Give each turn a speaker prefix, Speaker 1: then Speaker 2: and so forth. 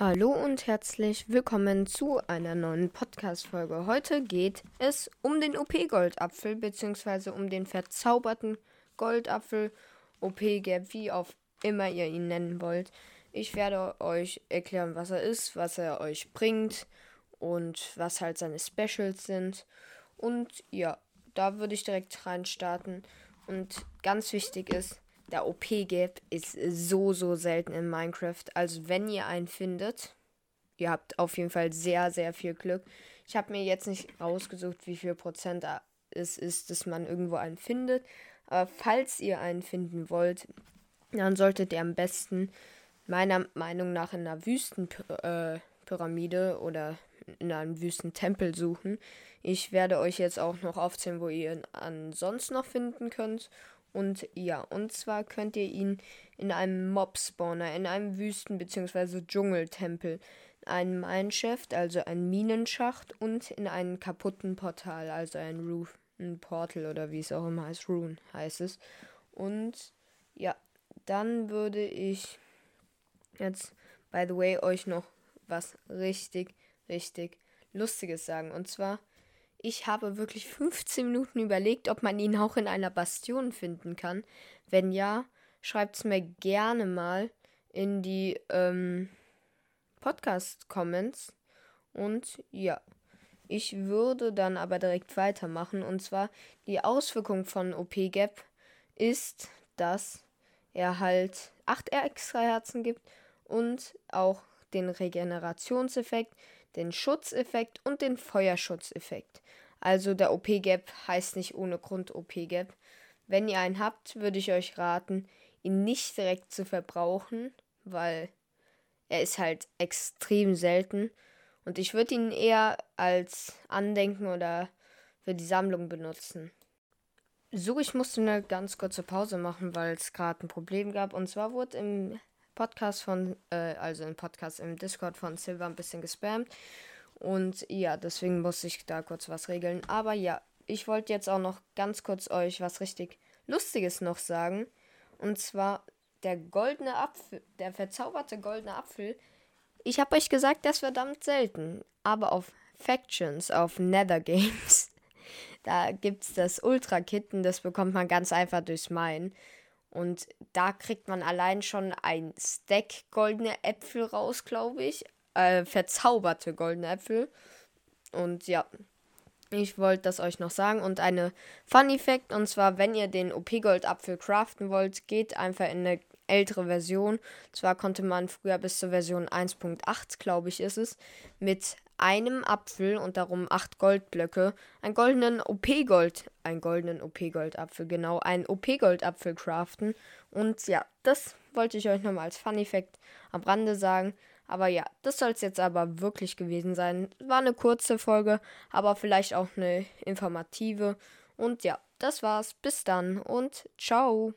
Speaker 1: Hallo und herzlich willkommen zu einer neuen Podcast-Folge. Heute geht es um den OP-Goldapfel, beziehungsweise um den verzauberten Goldapfel, OP-Gap, wie auch immer ihr ihn nennen wollt. Ich werde euch erklären, was er ist, was er euch bringt und was halt seine Specials sind. Und ja, da würde ich direkt reinstarten. Und ganz wichtig ist, der OP-Gap ist so, so selten in Minecraft. Also wenn ihr einen findet, ihr habt auf jeden Fall sehr, sehr viel Glück. Ich habe mir jetzt nicht rausgesucht, wie viel Prozent es ist, dass man irgendwo einen findet. Aber falls ihr einen finden wollt, dann solltet ihr am besten meiner Meinung nach in einer Wüstenpyramide äh, oder in einem Wüstentempel suchen. Ich werde euch jetzt auch noch aufzählen, wo ihr ihn ansonsten noch finden könnt. Und ja, und zwar könnt ihr ihn in einem Mob-Spawner, in einem Wüsten- bzw. Dschungeltempel, in einem Mineshaft, also ein Minenschacht und in einem kaputten Portal, also ein Roof, ein Portal oder wie es auch immer heißt, Rune heißt es. Und ja, dann würde ich jetzt, by the way, euch noch was richtig, richtig Lustiges sagen. Und zwar ich habe wirklich 15 Minuten überlegt, ob man ihn auch in einer Bastion finden kann. Wenn ja, schreibt es mir gerne mal in die ähm, Podcast-Comments. Und ja, ich würde dann aber direkt weitermachen. Und zwar die Auswirkung von OP-Gap ist, dass er halt 8 extra Herzen gibt und auch den Regenerationseffekt, den Schutzeffekt und den Feuerschutzeffekt. Also der OP-Gap heißt nicht ohne Grund OP-Gap. Wenn ihr einen habt, würde ich euch raten, ihn nicht direkt zu verbrauchen, weil er ist halt extrem selten. Und ich würde ihn eher als Andenken oder für die Sammlung benutzen. So, ich musste eine ganz kurze Pause machen, weil es gerade ein Problem gab. Und zwar wurde im Podcast von, äh, also im Podcast im Discord von Silver ein bisschen gespammt. Und ja, deswegen muss ich da kurz was regeln. Aber ja, ich wollte jetzt auch noch ganz kurz euch was richtig Lustiges noch sagen. Und zwar der goldene Apfel, der verzauberte goldene Apfel. Ich habe euch gesagt, das ist verdammt selten. Aber auf Factions, auf Nether Games, da gibt es das Ultra-Kitten, das bekommt man ganz einfach durchs Mine. Und da kriegt man allein schon ein Stack goldene Äpfel raus, glaube ich. Äh, verzauberte goldene Äpfel. Und ja, ich wollte das euch noch sagen. Und eine Fun Fact, und zwar, wenn ihr den OP-Gold-Apfel craften wollt, geht einfach in eine ältere Version. Zwar konnte man früher bis zur Version 1.8, glaube ich, ist es, mit einem Apfel und darum acht Goldblöcke, einen goldenen OP-Gold, einen goldenen OP-Gold-Apfel, genau, einen OP-Gold-Apfel craften. Und ja, das wollte ich euch nochmal als Fun-Effekt am Rande sagen. Aber ja, das soll es jetzt aber wirklich gewesen sein. War eine kurze Folge, aber vielleicht auch eine informative. Und ja, das war's. Bis dann und ciao.